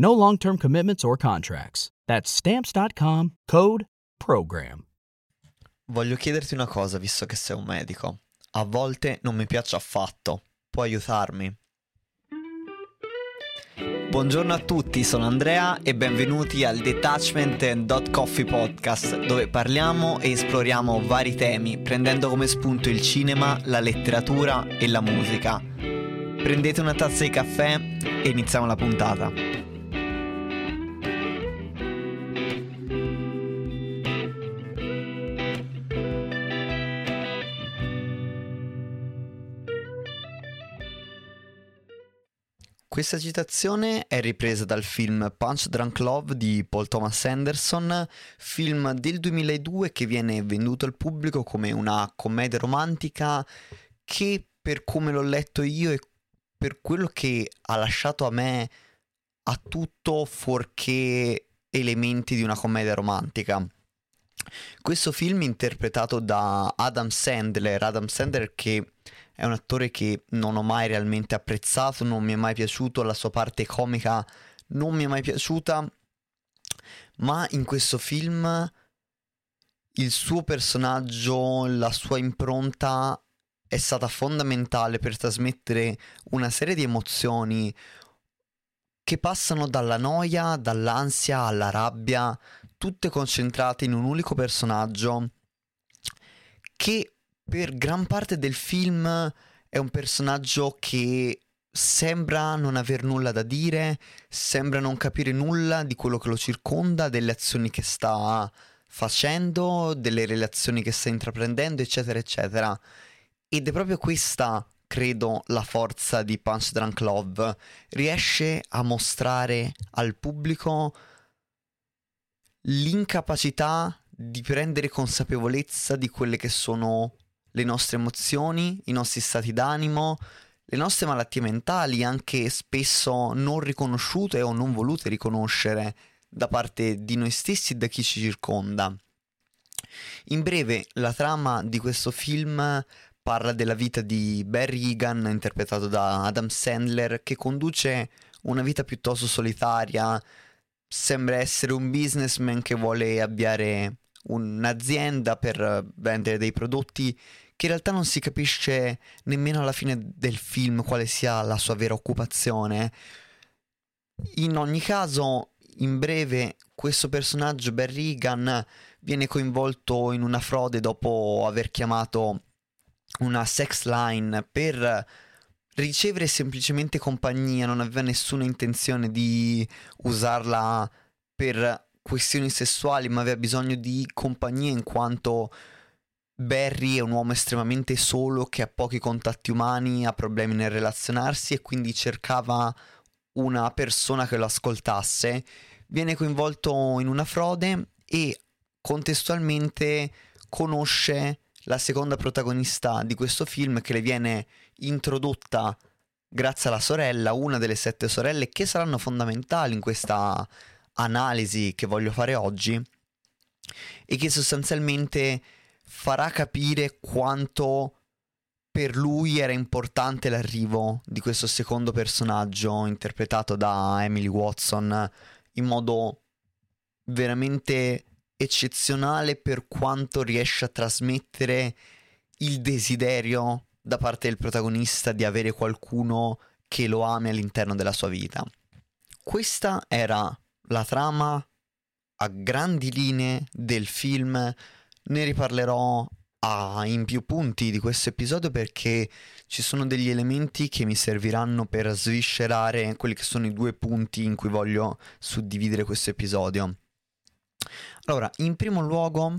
No long term commitments or contracts. That's Stamps.com code PROGRAM. Voglio chiederti una cosa, visto che sei un medico. A volte non mi piace affatto. Puoi aiutarmi? Buongiorno a tutti, sono Andrea e benvenuti al Detachment and Coffee Podcast, dove parliamo e esploriamo vari temi, prendendo come spunto il cinema, la letteratura e la musica. Prendete una tazza di caffè e iniziamo la puntata. Questa citazione è ripresa dal film Punch Drunk Love di Paul Thomas Anderson, film del 2002 che viene venduto al pubblico come una commedia romantica che per come l'ho letto io e per quello che ha lasciato a me ha tutto fuorché elementi di una commedia romantica. Questo film interpretato da Adam Sandler, Adam Sandler che è un attore che non ho mai realmente apprezzato, non mi è mai piaciuto, la sua parte comica non mi è mai piaciuta, ma in questo film il suo personaggio, la sua impronta è stata fondamentale per trasmettere una serie di emozioni che passano dalla noia, dall'ansia alla rabbia, tutte concentrate in un unico personaggio che per gran parte del film è un personaggio che sembra non aver nulla da dire, sembra non capire nulla di quello che lo circonda, delle azioni che sta facendo, delle relazioni che sta intraprendendo, eccetera, eccetera. Ed è proprio questa, credo, la forza di Punch Drunk Love. Riesce a mostrare al pubblico l'incapacità di prendere consapevolezza di quelle che sono le nostre emozioni, i nostri stati d'animo, le nostre malattie mentali, anche spesso non riconosciute o non volute riconoscere da parte di noi stessi e da chi ci circonda. In breve, la trama di questo film parla della vita di Barry Egan, interpretato da Adam Sandler, che conduce una vita piuttosto solitaria, sembra essere un businessman che vuole avviare un'azienda per vendere dei prodotti che in realtà non si capisce nemmeno alla fine del film quale sia la sua vera occupazione. In ogni caso, in breve, questo personaggio, Barry Egan, viene coinvolto in una frode dopo aver chiamato una sex line per ricevere semplicemente compagnia, non aveva nessuna intenzione di usarla per questioni sessuali, ma aveva bisogno di compagnia in quanto Barry è un uomo estremamente solo che ha pochi contatti umani, ha problemi nel relazionarsi e quindi cercava una persona che lo ascoltasse. Viene coinvolto in una frode e contestualmente conosce la seconda protagonista di questo film che le viene introdotta grazie alla sorella, una delle sette sorelle che saranno fondamentali in questa analisi che voglio fare oggi e che sostanzialmente farà capire quanto per lui era importante l'arrivo di questo secondo personaggio interpretato da Emily Watson in modo veramente eccezionale per quanto riesce a trasmettere il desiderio da parte del protagonista di avere qualcuno che lo ami all'interno della sua vita. Questa era la trama a grandi linee del film ne riparlerò a, in più punti di questo episodio perché ci sono degli elementi che mi serviranno per sviscerare quelli che sono i due punti in cui voglio suddividere questo episodio. Allora, in primo luogo,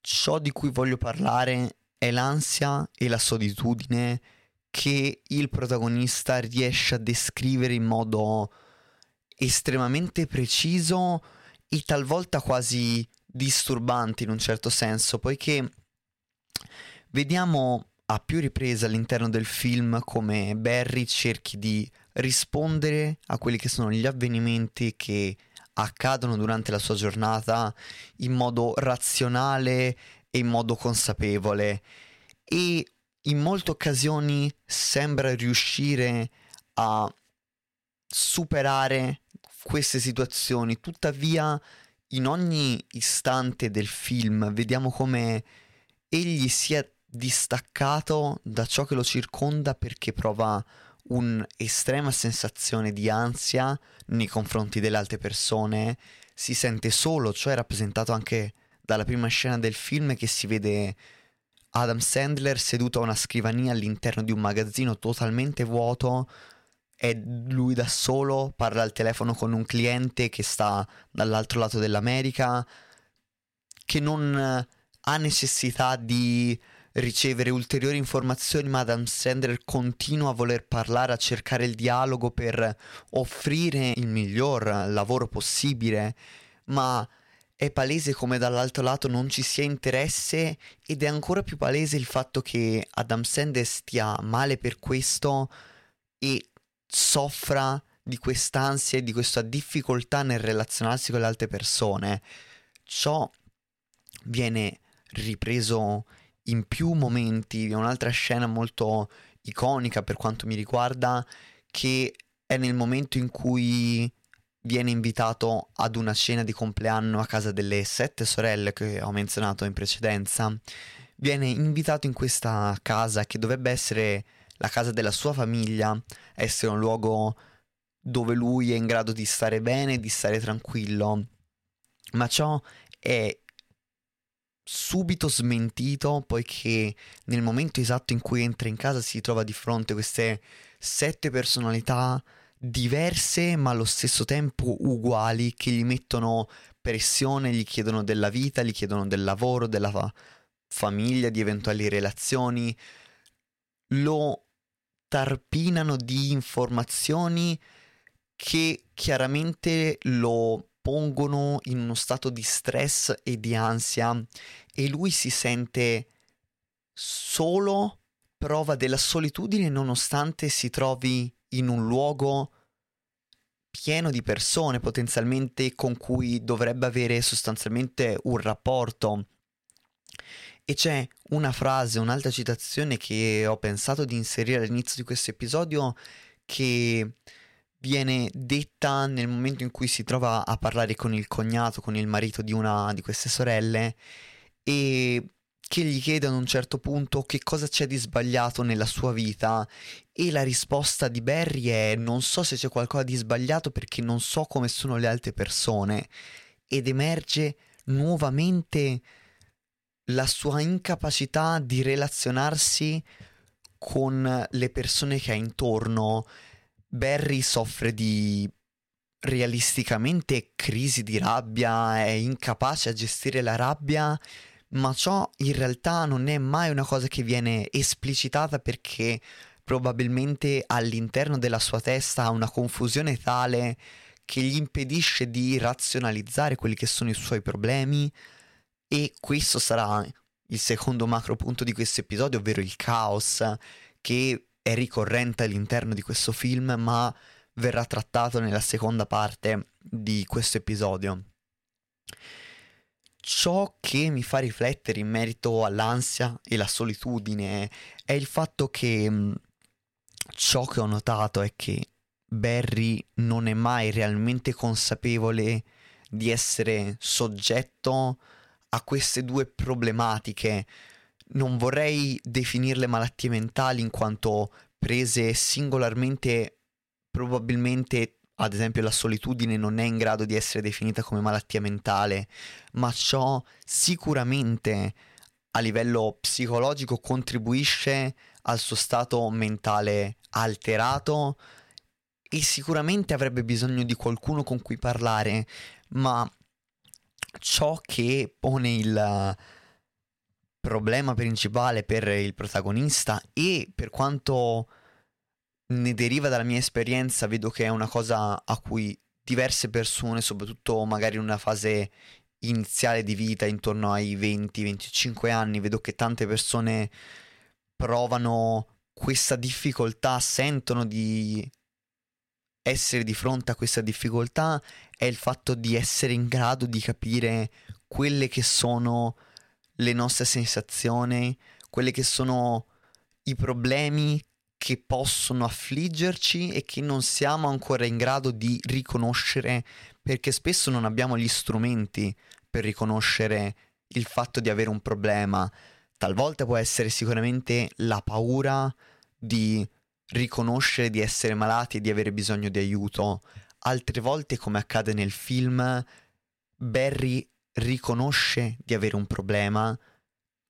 ciò di cui voglio parlare è l'ansia e la solitudine che il protagonista riesce a descrivere in modo estremamente preciso e talvolta quasi disturbante in un certo senso, poiché vediamo a più riprese all'interno del film come Barry cerchi di rispondere a quelli che sono gli avvenimenti che accadono durante la sua giornata in modo razionale e in modo consapevole. E in molte occasioni sembra riuscire a superare queste situazioni, tuttavia in ogni istante del film vediamo come egli sia distaccato da ciò che lo circonda perché prova un'estrema sensazione di ansia nei confronti delle altre persone, si sente solo, cioè rappresentato anche dalla prima scena del film che si vede Adam Sandler seduto a una scrivania all'interno di un magazzino totalmente vuoto, è lui da solo, parla al telefono con un cliente che sta dall'altro lato dell'America, che non ha necessità di ricevere ulteriori informazioni, ma Adam Sandler continua a voler parlare, a cercare il dialogo per offrire il miglior lavoro possibile, ma è palese come dall'altro lato non ci sia interesse ed è ancora più palese il fatto che Adam Sandler stia male per questo e soffra di quest'ansia e di questa difficoltà nel relazionarsi con le altre persone. Ciò viene ripreso in più momenti, è un'altra scena molto iconica per quanto mi riguarda, che è nel momento in cui viene invitato ad una cena di compleanno a casa delle sette sorelle che ho menzionato in precedenza. Viene invitato in questa casa che dovrebbe essere la casa della sua famiglia, essere un luogo dove lui è in grado di stare bene, di stare tranquillo. Ma ciò è subito smentito poiché nel momento esatto in cui entra in casa si trova di fronte queste sette personalità diverse ma allo stesso tempo uguali che gli mettono pressione, gli chiedono della vita, gli chiedono del lavoro, della fa- famiglia, di eventuali relazioni, lo tarpinano di informazioni che chiaramente lo pongono in uno stato di stress e di ansia e lui si sente solo, prova della solitudine nonostante si trovi in un luogo pieno di persone potenzialmente con cui dovrebbe avere sostanzialmente un rapporto. E c'è una frase, un'altra citazione che ho pensato di inserire all'inizio di questo episodio che viene detta nel momento in cui si trova a parlare con il cognato, con il marito di una di queste sorelle e che gli chiede ad un certo punto che cosa c'è di sbagliato nella sua vita. E la risposta di Barry è non so se c'è qualcosa di sbagliato perché non so come sono le altre persone. Ed emerge nuovamente la sua incapacità di relazionarsi con le persone che ha intorno. Barry soffre di realisticamente crisi di rabbia, è incapace a gestire la rabbia, ma ciò in realtà non è mai una cosa che viene esplicitata perché probabilmente all'interno della sua testa ha una confusione tale che gli impedisce di razionalizzare quelli che sono i suoi problemi e questo sarà il secondo macro punto di questo episodio, ovvero il caos che è ricorrente all'interno di questo film, ma verrà trattato nella seconda parte di questo episodio. Ciò che mi fa riflettere in merito all'ansia e la solitudine è il fatto che mm, ciò che ho notato è che Barry non è mai realmente consapevole di essere soggetto a queste due problematiche. Non vorrei definirle malattie mentali in quanto prese singolarmente probabilmente ad esempio la solitudine non è in grado di essere definita come malattia mentale, ma ciò sicuramente a livello psicologico contribuisce al suo stato mentale alterato e sicuramente avrebbe bisogno di qualcuno con cui parlare, ma ciò che pone il problema principale per il protagonista e per quanto ne deriva dalla mia esperienza, vedo che è una cosa a cui diverse persone, soprattutto magari in una fase iniziale di vita, intorno ai 20-25 anni, vedo che tante persone provano questa difficoltà, sentono di essere di fronte a questa difficoltà, è il fatto di essere in grado di capire quelle che sono le nostre sensazioni, quelli che sono i problemi che possono affliggerci e che non siamo ancora in grado di riconoscere perché spesso non abbiamo gli strumenti per riconoscere il fatto di avere un problema. Talvolta può essere sicuramente la paura di riconoscere di essere malati e di avere bisogno di aiuto. Altre volte, come accade nel film, Barry riconosce di avere un problema,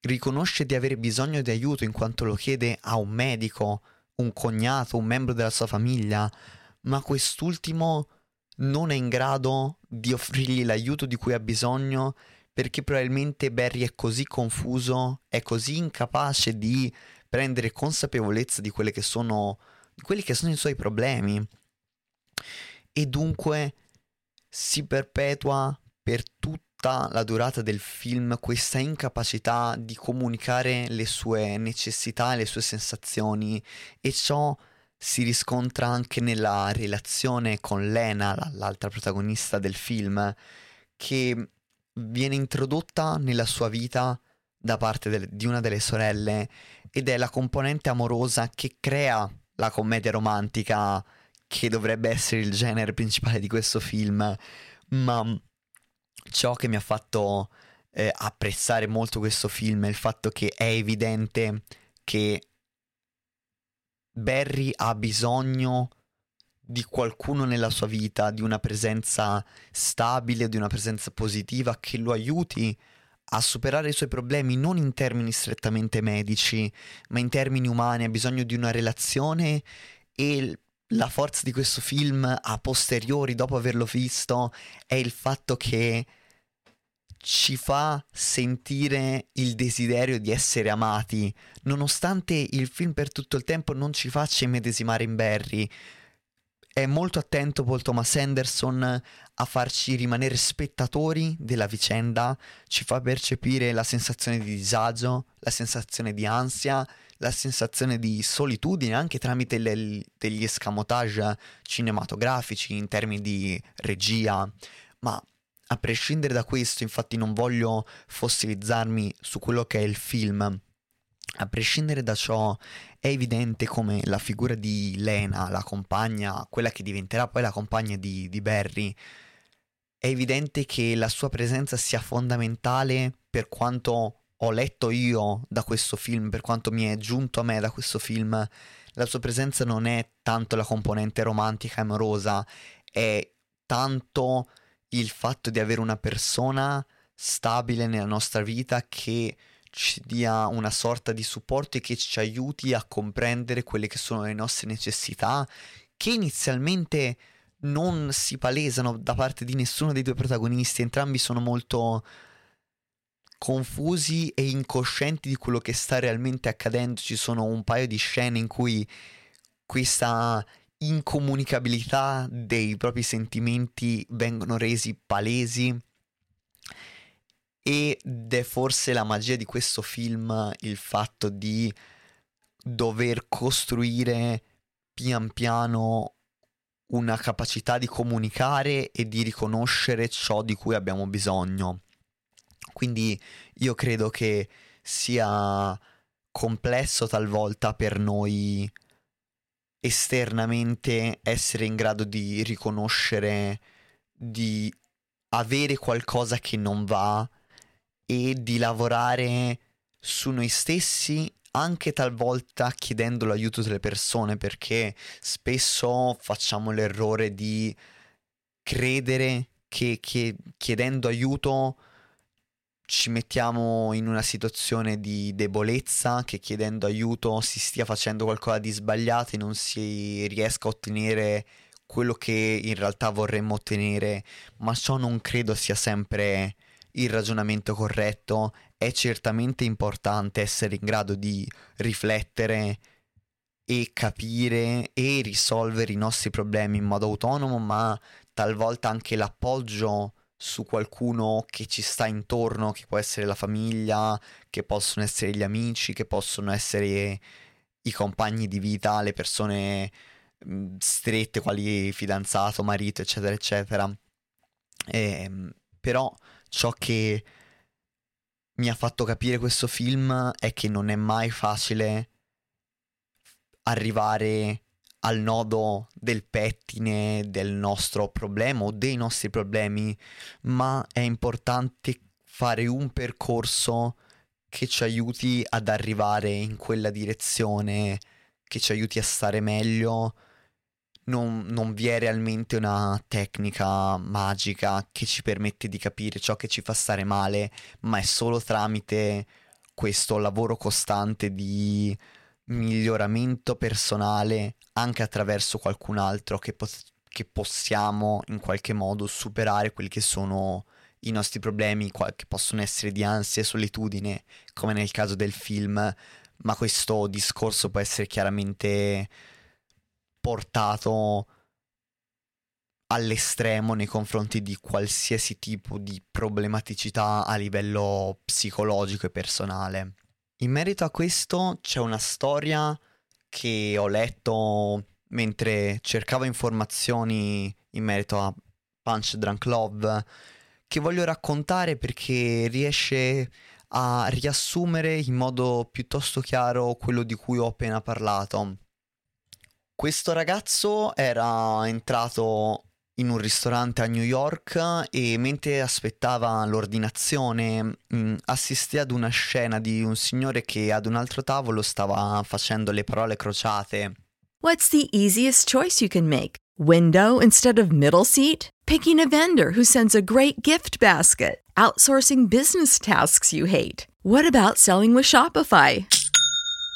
riconosce di avere bisogno di aiuto in quanto lo chiede a un medico, un cognato, un membro della sua famiglia, ma quest'ultimo non è in grado di offrirgli l'aiuto di cui ha bisogno perché probabilmente Barry è così confuso, è così incapace di prendere consapevolezza di, che sono, di quelli che sono i suoi problemi. E dunque si perpetua per tutta la durata del film questa incapacità di comunicare le sue necessità, le sue sensazioni. E ciò si riscontra anche nella relazione con Lena, l'altra protagonista del film, che viene introdotta nella sua vita da parte del, di una delle sorelle ed è la componente amorosa che crea la commedia romantica che dovrebbe essere il genere principale di questo film, ma ciò che mi ha fatto eh, apprezzare molto questo film è il fatto che è evidente che Barry ha bisogno di qualcuno nella sua vita, di una presenza stabile, di una presenza positiva che lo aiuti a superare i suoi problemi non in termini strettamente medici, ma in termini umani, ha bisogno di una relazione e la forza di questo film a posteriori, dopo averlo visto, è il fatto che ci fa sentire il desiderio di essere amati, nonostante il film per tutto il tempo non ci faccia immedesimare in Barry. È molto attento Paul Thomas Anderson a farci rimanere spettatori della vicenda, ci fa percepire la sensazione di disagio, la sensazione di ansia, la sensazione di solitudine anche tramite le, degli escamotage cinematografici in termini di regia, ma a prescindere da questo, infatti non voglio fossilizzarmi su quello che è il film, a prescindere da ciò, è evidente come la figura di Lena, la compagna, quella che diventerà poi la compagna di, di Barry, è evidente che la sua presenza sia fondamentale per quanto ho letto io da questo film, per quanto mi è giunto a me da questo film, la sua presenza non è tanto la componente romantica e amorosa, è tanto il fatto di avere una persona stabile nella nostra vita che ci dia una sorta di supporto e che ci aiuti a comprendere quelle che sono le nostre necessità, che inizialmente non si palesano da parte di nessuno dei due protagonisti, entrambi sono molto confusi e incoscienti di quello che sta realmente accadendo. Ci sono un paio di scene in cui questa incomunicabilità dei propri sentimenti vengono resi palesi ed è forse la magia di questo film il fatto di dover costruire pian piano una capacità di comunicare e di riconoscere ciò di cui abbiamo bisogno. Quindi io credo che sia complesso talvolta per noi esternamente essere in grado di riconoscere, di avere qualcosa che non va e di lavorare su noi stessi anche talvolta chiedendo l'aiuto delle persone perché spesso facciamo l'errore di credere che, che chiedendo aiuto ci mettiamo in una situazione di debolezza, che chiedendo aiuto si stia facendo qualcosa di sbagliato e non si riesca a ottenere quello che in realtà vorremmo ottenere, ma ciò non credo sia sempre il ragionamento corretto. È certamente importante essere in grado di riflettere e capire e risolvere i nostri problemi in modo autonomo, ma talvolta anche l'appoggio su qualcuno che ci sta intorno, che può essere la famiglia, che possono essere gli amici, che possono essere i compagni di vita, le persone mm, strette, quali fidanzato, marito, eccetera, eccetera. E, ehm, però ciò che mi ha fatto capire questo film è che non è mai facile arrivare al nodo del pettine del nostro problema o dei nostri problemi, ma è importante fare un percorso che ci aiuti ad arrivare in quella direzione, che ci aiuti a stare meglio. Non, non, vi è realmente una tecnica magica che ci permette di capire ciò che ci fa stare male, ma è solo tramite questo lavoro costante di miglioramento personale anche attraverso qualcun altro che, po- che possiamo in qualche modo superare quelli che sono i nostri problemi, che possono essere di ansia e solitudine, come nel caso del film, ma questo discorso può essere chiaramente portato all'estremo nei confronti di qualsiasi tipo di problematicità a livello psicologico e personale. In merito a questo c'è una storia che ho letto mentre cercavo informazioni in merito a Punch Drunk Love che voglio raccontare perché riesce a riassumere in modo piuttosto chiaro quello di cui ho appena parlato. Questo ragazzo era entrato in un ristorante a New York e mentre aspettava l'ordinazione mm, assistì ad una scena di un signore che ad un altro tavolo stava facendo le parole crociate. What's the easiest choice you can make? Window instead of middle seat? Picking a vendor who sends a great gift basket? Outsourcing business tasks you hate? What about selling with Shopify?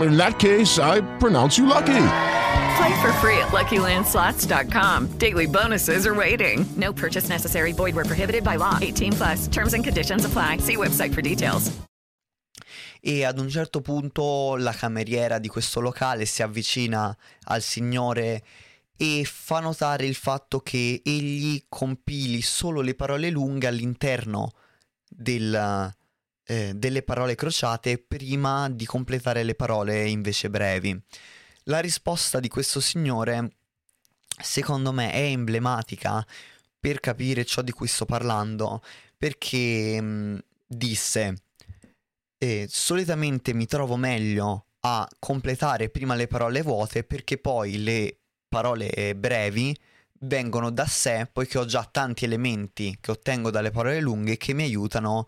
In that case, I pronounce you lucky. Play for free at LuckyLandSlots.com. Daily bonuses are waiting. No purchase necessary. Void were prohibited by law. 18 plus. Terms and conditions apply. See website for details. E ad un certo punto la cameriera di questo locale si avvicina al signore e fa notare il fatto che egli compili solo le parole lunghe all'interno del, eh, delle parole crociate prima di completare le parole invece brevi. La risposta di questo signore, secondo me, è emblematica per capire ciò di cui sto parlando, perché mh, mm, disse, eh, solitamente mi trovo meglio a completare prima le parole vuote perché poi le parole brevi vengono da sé poiché ho già tanti elementi che ottengo dalle parole lunghe che mi aiutano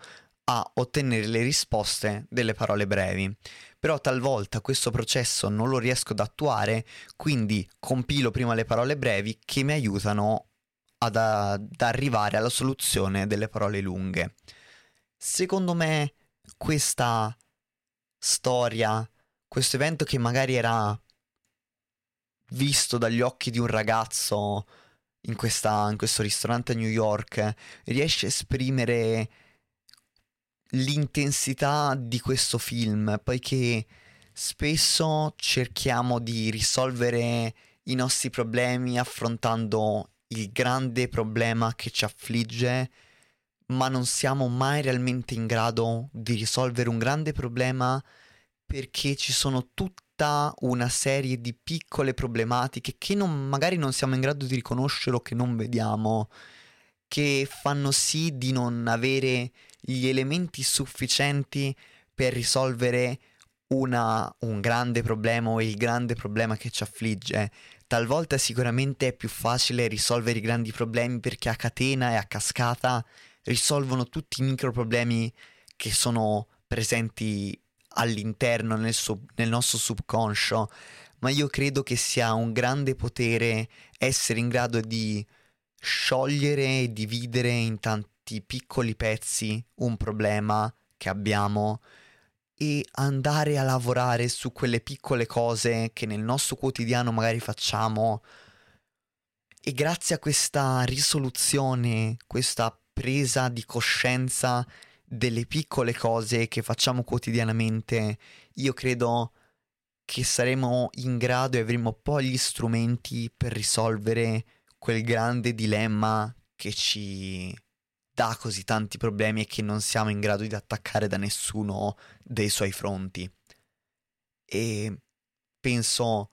a ottenere le risposte delle parole brevi. Però talvolta questo processo non lo riesco ad attuare, quindi compilo prima le parole brevi che mi aiutano ad, ad arrivare alla soluzione delle parole lunghe. Secondo me questa storia, questo evento che magari era visto dagli occhi di un ragazzo in, questa, in questo ristorante a New York, riesce a esprimere l'intensità di questo film, poiché spesso cerchiamo di risolvere i nostri problemi affrontando il grande problema che ci affligge, ma non siamo mai realmente in grado di risolvere un grande problema perché ci sono tutta una serie di piccole problematiche che non, magari non siamo in grado di riconoscere o che non vediamo, che fanno sì di non avere gli elementi sufficienti per risolvere una, un grande problema o il grande problema che ci affligge. Talvolta sicuramente è più facile risolvere i grandi problemi perché a catena e a cascata risolvono tutti i micro problemi che sono presenti all'interno nel, sub, nel nostro subconscio, ma io credo che sia un grande potere essere in grado di sciogliere e dividere in tanti piccoli pezzi un problema che abbiamo e andare a lavorare su quelle piccole cose che nel nostro quotidiano magari facciamo. E grazie a questa risoluzione, questa presa di coscienza delle piccole cose che facciamo quotidianamente, io credo che saremo in grado e avremo poi gli strumenti per risolvere quel grande dilemma che ci dà così tanti problemi e che non siamo in grado di attaccare da nessuno dei suoi fronti. E penso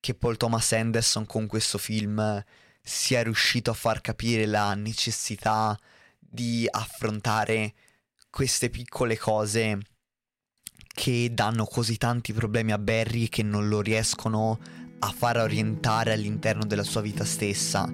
che Paul Thomas Anderson con questo film sia riuscito a far capire la necessità di affrontare queste piccole cose che danno così tanti problemi a Barry che non lo riescono a far orientare all'interno della sua vita stessa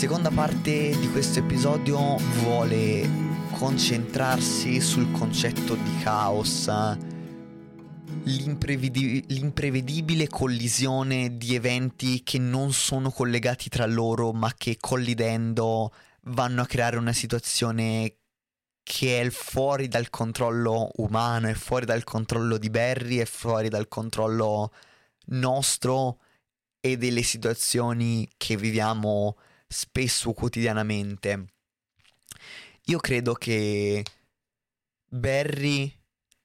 seconda parte di questo episodio vuole concentrarsi sul concetto di caos, l'imprevedi- l'imprevedibile collisione di eventi che non sono collegati tra loro ma che collidendo vanno a creare una situazione che è fuori dal controllo umano, è fuori dal controllo di Barry, è fuori dal controllo nostro e delle situazioni che viviamo spesso quotidianamente. Io credo che Barry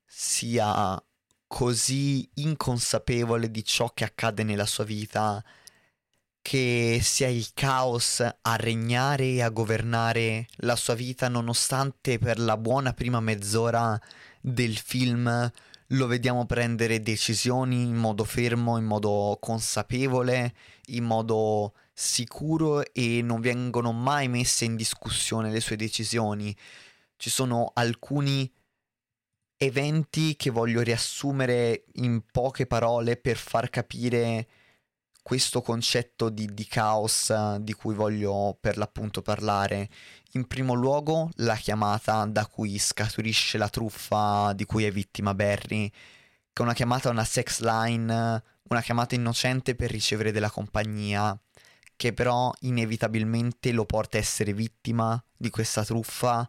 sia così inconsapevole di ciò che accade nella sua vita che sia il caos a regnare e a governare la sua vita nonostante per la buona prima mezz'ora del film lo vediamo prendere decisioni in modo fermo, in modo consapevole, in modo sicuro e non vengono mai messe in discussione le sue decisioni. Ci sono alcuni eventi che voglio riassumere in poche parole per far capire questo concetto di, di, caos di cui voglio per l'appunto parlare. In primo luogo la chiamata da cui scaturisce la truffa di cui è vittima Barry, che è una chiamata a una sex line, una chiamata innocente per ricevere della compagnia che però inevitabilmente lo porta a essere vittima di questa truffa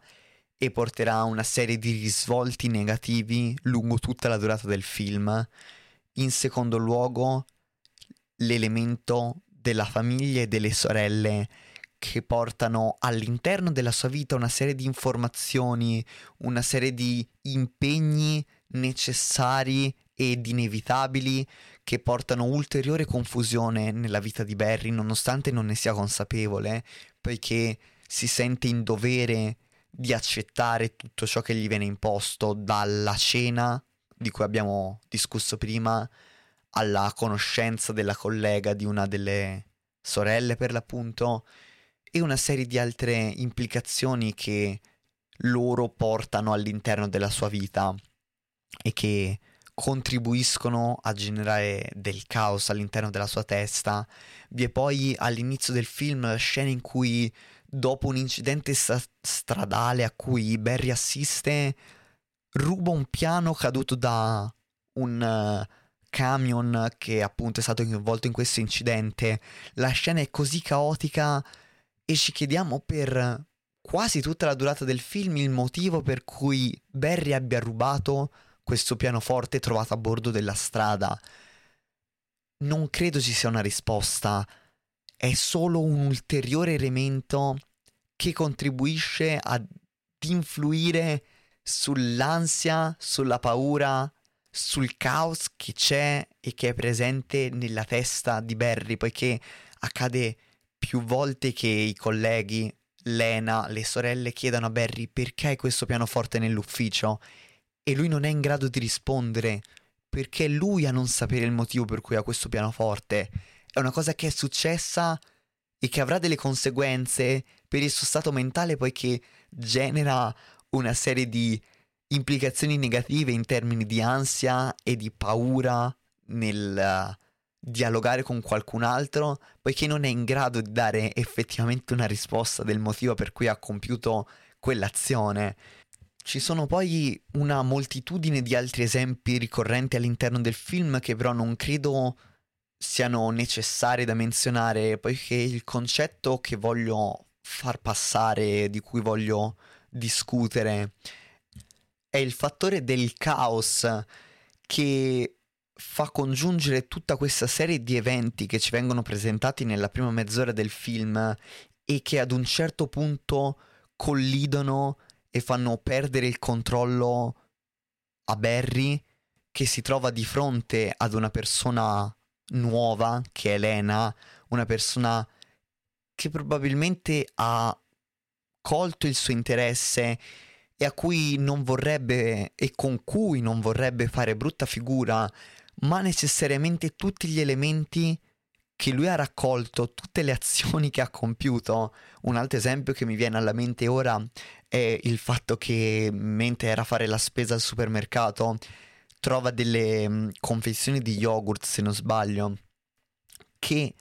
e porterà a una serie di risvolti negativi lungo tutta la durata del film. In secondo luogo, l'elemento della famiglia e delle sorelle che portano all'interno della sua vita una serie di informazioni, una serie di impegni necessari ed inevitabili che portano ulteriore confusione nella vita di Barry nonostante non ne sia consapevole, poiché si sente in dovere di accettare tutto ciò che gli viene imposto dalla cena di cui abbiamo discusso prima alla conoscenza della collega di una delle sorelle per l'appunto e una serie di altre implicazioni che loro portano all'interno della sua vita e che contribuiscono a generare del caos all'interno della sua testa. Vi è poi all'inizio del film la scena in cui dopo un incidente sta- stradale a cui Barry assiste, ruba un piano caduto da un uh, camion che appunto è stato coinvolto in questo incidente. La scena è così caotica e ci chiediamo per quasi tutta la durata del film il motivo per cui Barry abbia rubato questo pianoforte trovato a bordo della strada. Non credo ci sia una risposta, è solo un ulteriore elemento che contribuisce ad influire sull'ansia, sulla paura, sul caos che c'è e che è presente nella testa di Barry, poiché accade più volte che i colleghi, Lena, le sorelle chiedano a Barry perché hai questo pianoforte nell'ufficio e lui non è in grado di rispondere perché lui a non sapere il motivo per cui ha questo pianoforte. È una cosa che è successa e che avrà delle conseguenze per il suo stato mentale poiché genera una serie di implicazioni negative in termini di ansia e di paura nel uh, dialogare con qualcun altro, poiché non è in grado di dare effettivamente una risposta del motivo per cui ha compiuto quell'azione. Ci sono poi una moltitudine di altri esempi ricorrenti all'interno del film che però non credo siano necessari da menzionare, poiché il concetto che voglio far passare, di cui voglio discutere, è il fattore del caos che fa congiungere tutta questa serie di eventi che ci vengono presentati nella prima mezz'ora del film e che ad un certo punto collidono e fanno perdere il controllo a Barry che si trova di fronte ad una persona nuova che è Elena, una persona che probabilmente ha colto il suo interesse e a cui non vorrebbe e con cui non vorrebbe fare brutta figura, ma necessariamente tutti gli elementi che lui ha raccolto, tutte le azioni che ha compiuto. Un altro esempio che mi viene alla mente ora è il fatto che mentre era a fare la spesa al supermercato trova delle mh, confezioni di yogurt, se non sbaglio, che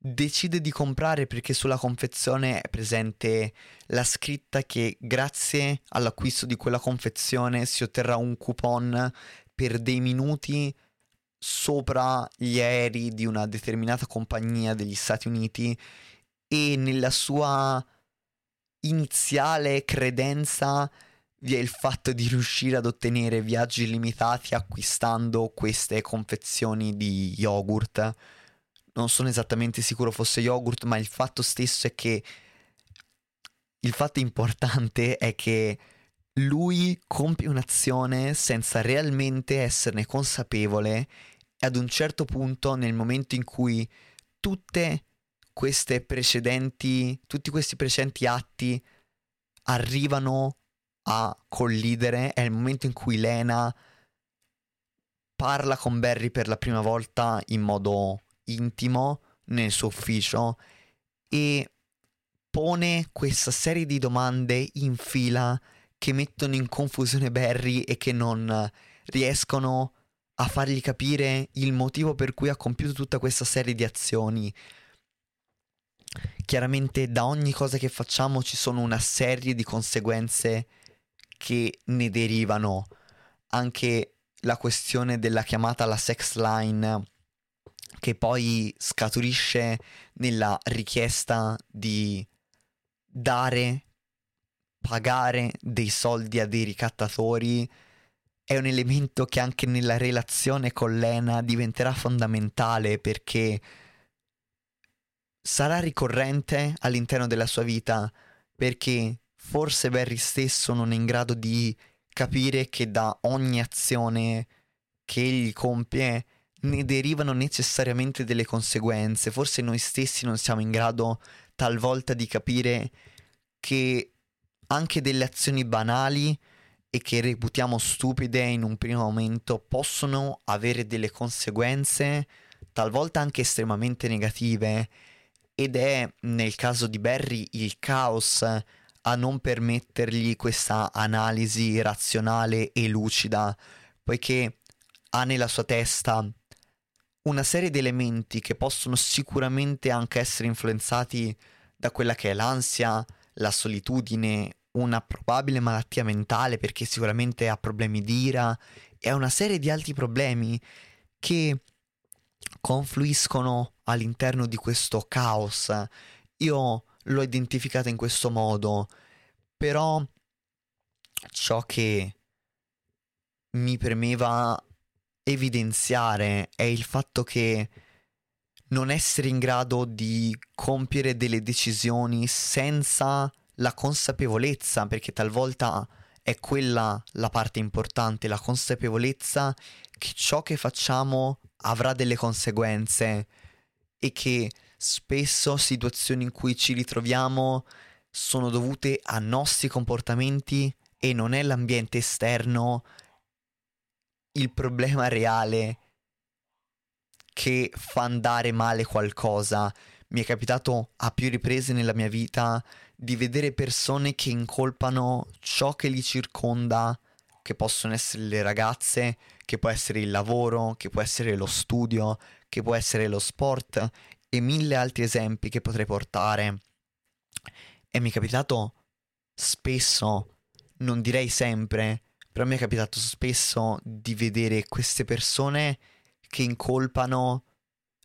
decide di comprare perché sulla confezione è presente la scritta che grazie all'acquisto di quella confezione si otterrà un coupon per dei minuti sopra gli aerei di una determinata compagnia degli Stati Uniti e nella sua iniziale credenza vi è il fatto di riuscire ad ottenere viaggi limitati acquistando queste confezioni di yogurt. Non sono esattamente sicuro fosse yogurt, ma il fatto stesso è che il fatto importante è che lui compie un'azione senza realmente esserne consapevole e ad un certo punto nel momento in cui tutte queste precedenti tutti questi precedenti atti arrivano a collidere è il momento in cui Lena parla con Barry per la prima volta in modo intimo nel suo ufficio e pone questa serie di domande in fila che mettono in confusione Barry e che non riescono a fargli capire il motivo per cui ha compiuto tutta questa serie di azioni. Chiaramente da ogni cosa che facciamo ci sono una serie di conseguenze che ne derivano. Anche la questione della chiamata alla sex line che poi scaturisce nella richiesta di dare, pagare dei soldi a dei ricattatori, è un elemento che anche nella relazione con Lena diventerà fondamentale perché sarà ricorrente all'interno della sua vita perché forse Barry stesso non è in grado di capire che da ogni azione che egli compie ne derivano necessariamente delle conseguenze. Forse noi stessi non siamo in grado talvolta di capire che anche delle azioni banali e che reputiamo stupide in un primo momento possono avere delle conseguenze talvolta anche estremamente negative ed è nel caso di Barry il caos a non permettergli questa analisi razionale e lucida poiché ha nella sua testa una serie di elementi che possono sicuramente anche essere influenzati da quella che è l'ansia, la solitudine, una probabile malattia mentale perché sicuramente ha problemi di ira e ha una serie di altri problemi che confluiscono all'interno di questo caos. Io l'ho identificata in questo modo, però ciò che mi premeva evidenziare è il fatto che non essere in grado di compiere delle decisioni senza la consapevolezza, perché talvolta è quella la parte importante, la consapevolezza che ciò che facciamo avrà delle conseguenze e che spesso situazioni in cui ci ritroviamo sono dovute a nostri comportamenti e non è l'ambiente esterno il problema reale che fa andare male qualcosa. Mi è capitato a più riprese nella mia vita di vedere persone che incolpano ciò che li circonda, che possono essere le ragazze, che può essere il lavoro, che può essere lo studio, che può essere lo sport e mille altri esempi che potrei portare. E mi è capitato spesso, non direi sempre, però mi è capitato spesso di vedere queste persone che incolpano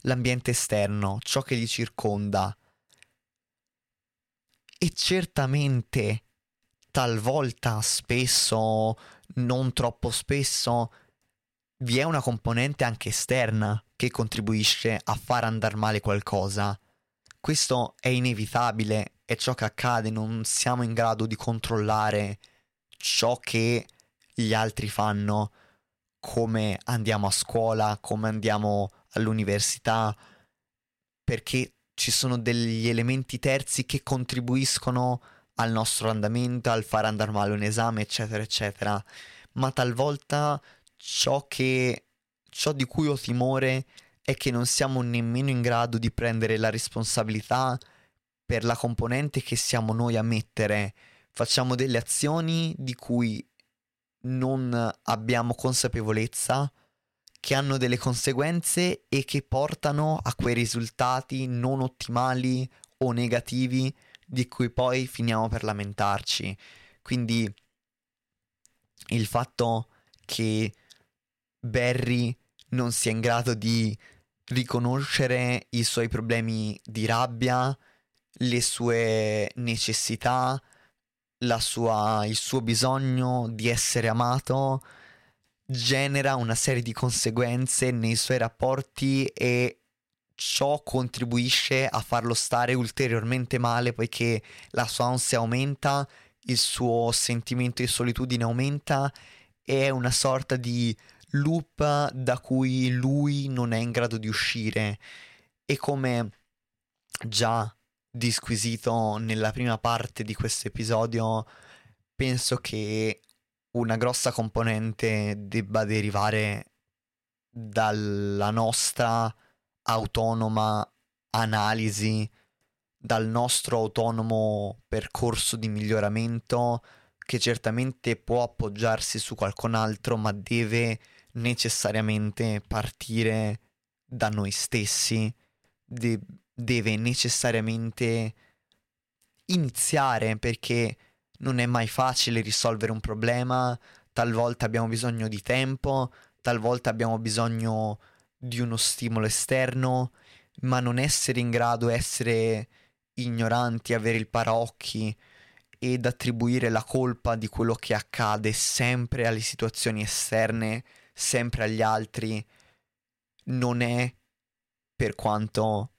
l'ambiente esterno, ciò che li circonda. E certamente, talvolta, spesso, non troppo spesso, vi è una componente anche esterna che contribuisce a far andare male qualcosa. Questo è inevitabile, è ciò che accade, non siamo in grado di controllare ciò che gli altri fanno, come andiamo a scuola, come andiamo all'università, perché ci sono degli elementi terzi che contribuiscono al nostro andamento, al far andare male un esame, eccetera, eccetera. Ma talvolta ciò che ciò di cui ho timore è che non siamo nemmeno in grado di prendere la responsabilità per la componente che siamo noi a mettere. Facciamo delle azioni di cui non abbiamo consapevolezza che hanno delle conseguenze e che portano a quei risultati non ottimali o negativi di cui poi finiamo per lamentarci. Quindi il fatto che Barry non sia in grado di riconoscere i suoi problemi di rabbia, le sue necessità, sua, il suo bisogno di essere amato genera una serie di conseguenze nei suoi rapporti e ciò contribuisce a farlo stare ulteriormente male poiché la sua ansia aumenta, il suo sentimento di solitudine aumenta e è una sorta di loop da cui lui non è in grado di uscire. E come già disquisito nella prima parte di questo episodio penso che una grossa componente debba derivare dalla nostra autonoma analisi, dal nostro autonomo percorso di miglioramento che certamente può appoggiarsi su qualcun altro, ma deve necessariamente partire da noi stessi, de- deve necessariamente iniziare perché non è mai facile risolvere un problema, talvolta abbiamo bisogno di tempo, talvolta abbiamo bisogno di uno stimolo esterno, ma non essere in grado, essere ignoranti, avere il paraocchi ed attribuire la colpa di quello che accade sempre alle situazioni esterne, sempre agli altri, non è, per quanto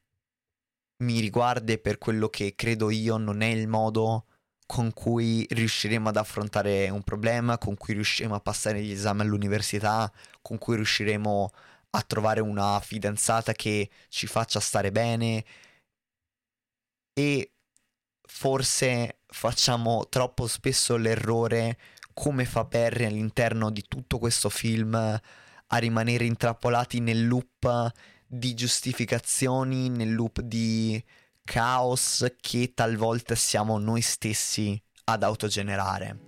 mi riguarda e per quello che credo io, non è il modo con cui riusciremo ad affrontare un problema, con cui riusciremo a passare gli esami all'università, con cui riusciremo a trovare una fidanzata che ci faccia stare bene. E forse facciamo troppo spesso l'errore come fa Perry all'interno di tutto questo film a rimanere intrappolati nel loop di giustificazioni, nel loop di caos che talvolta siamo noi stessi ad autogenerare.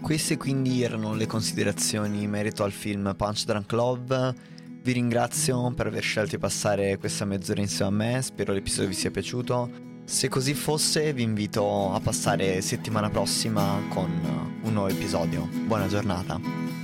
Queste quindi erano le considerazioni in merito al film Punch Drunk Love. Vi ringrazio per aver scelto di passare questa mezz'ora insieme a me, spero l'episodio vi sia piaciuto. Se così fosse vi invito a passare settimana prossima con un nuovo episodio. Buona giornata.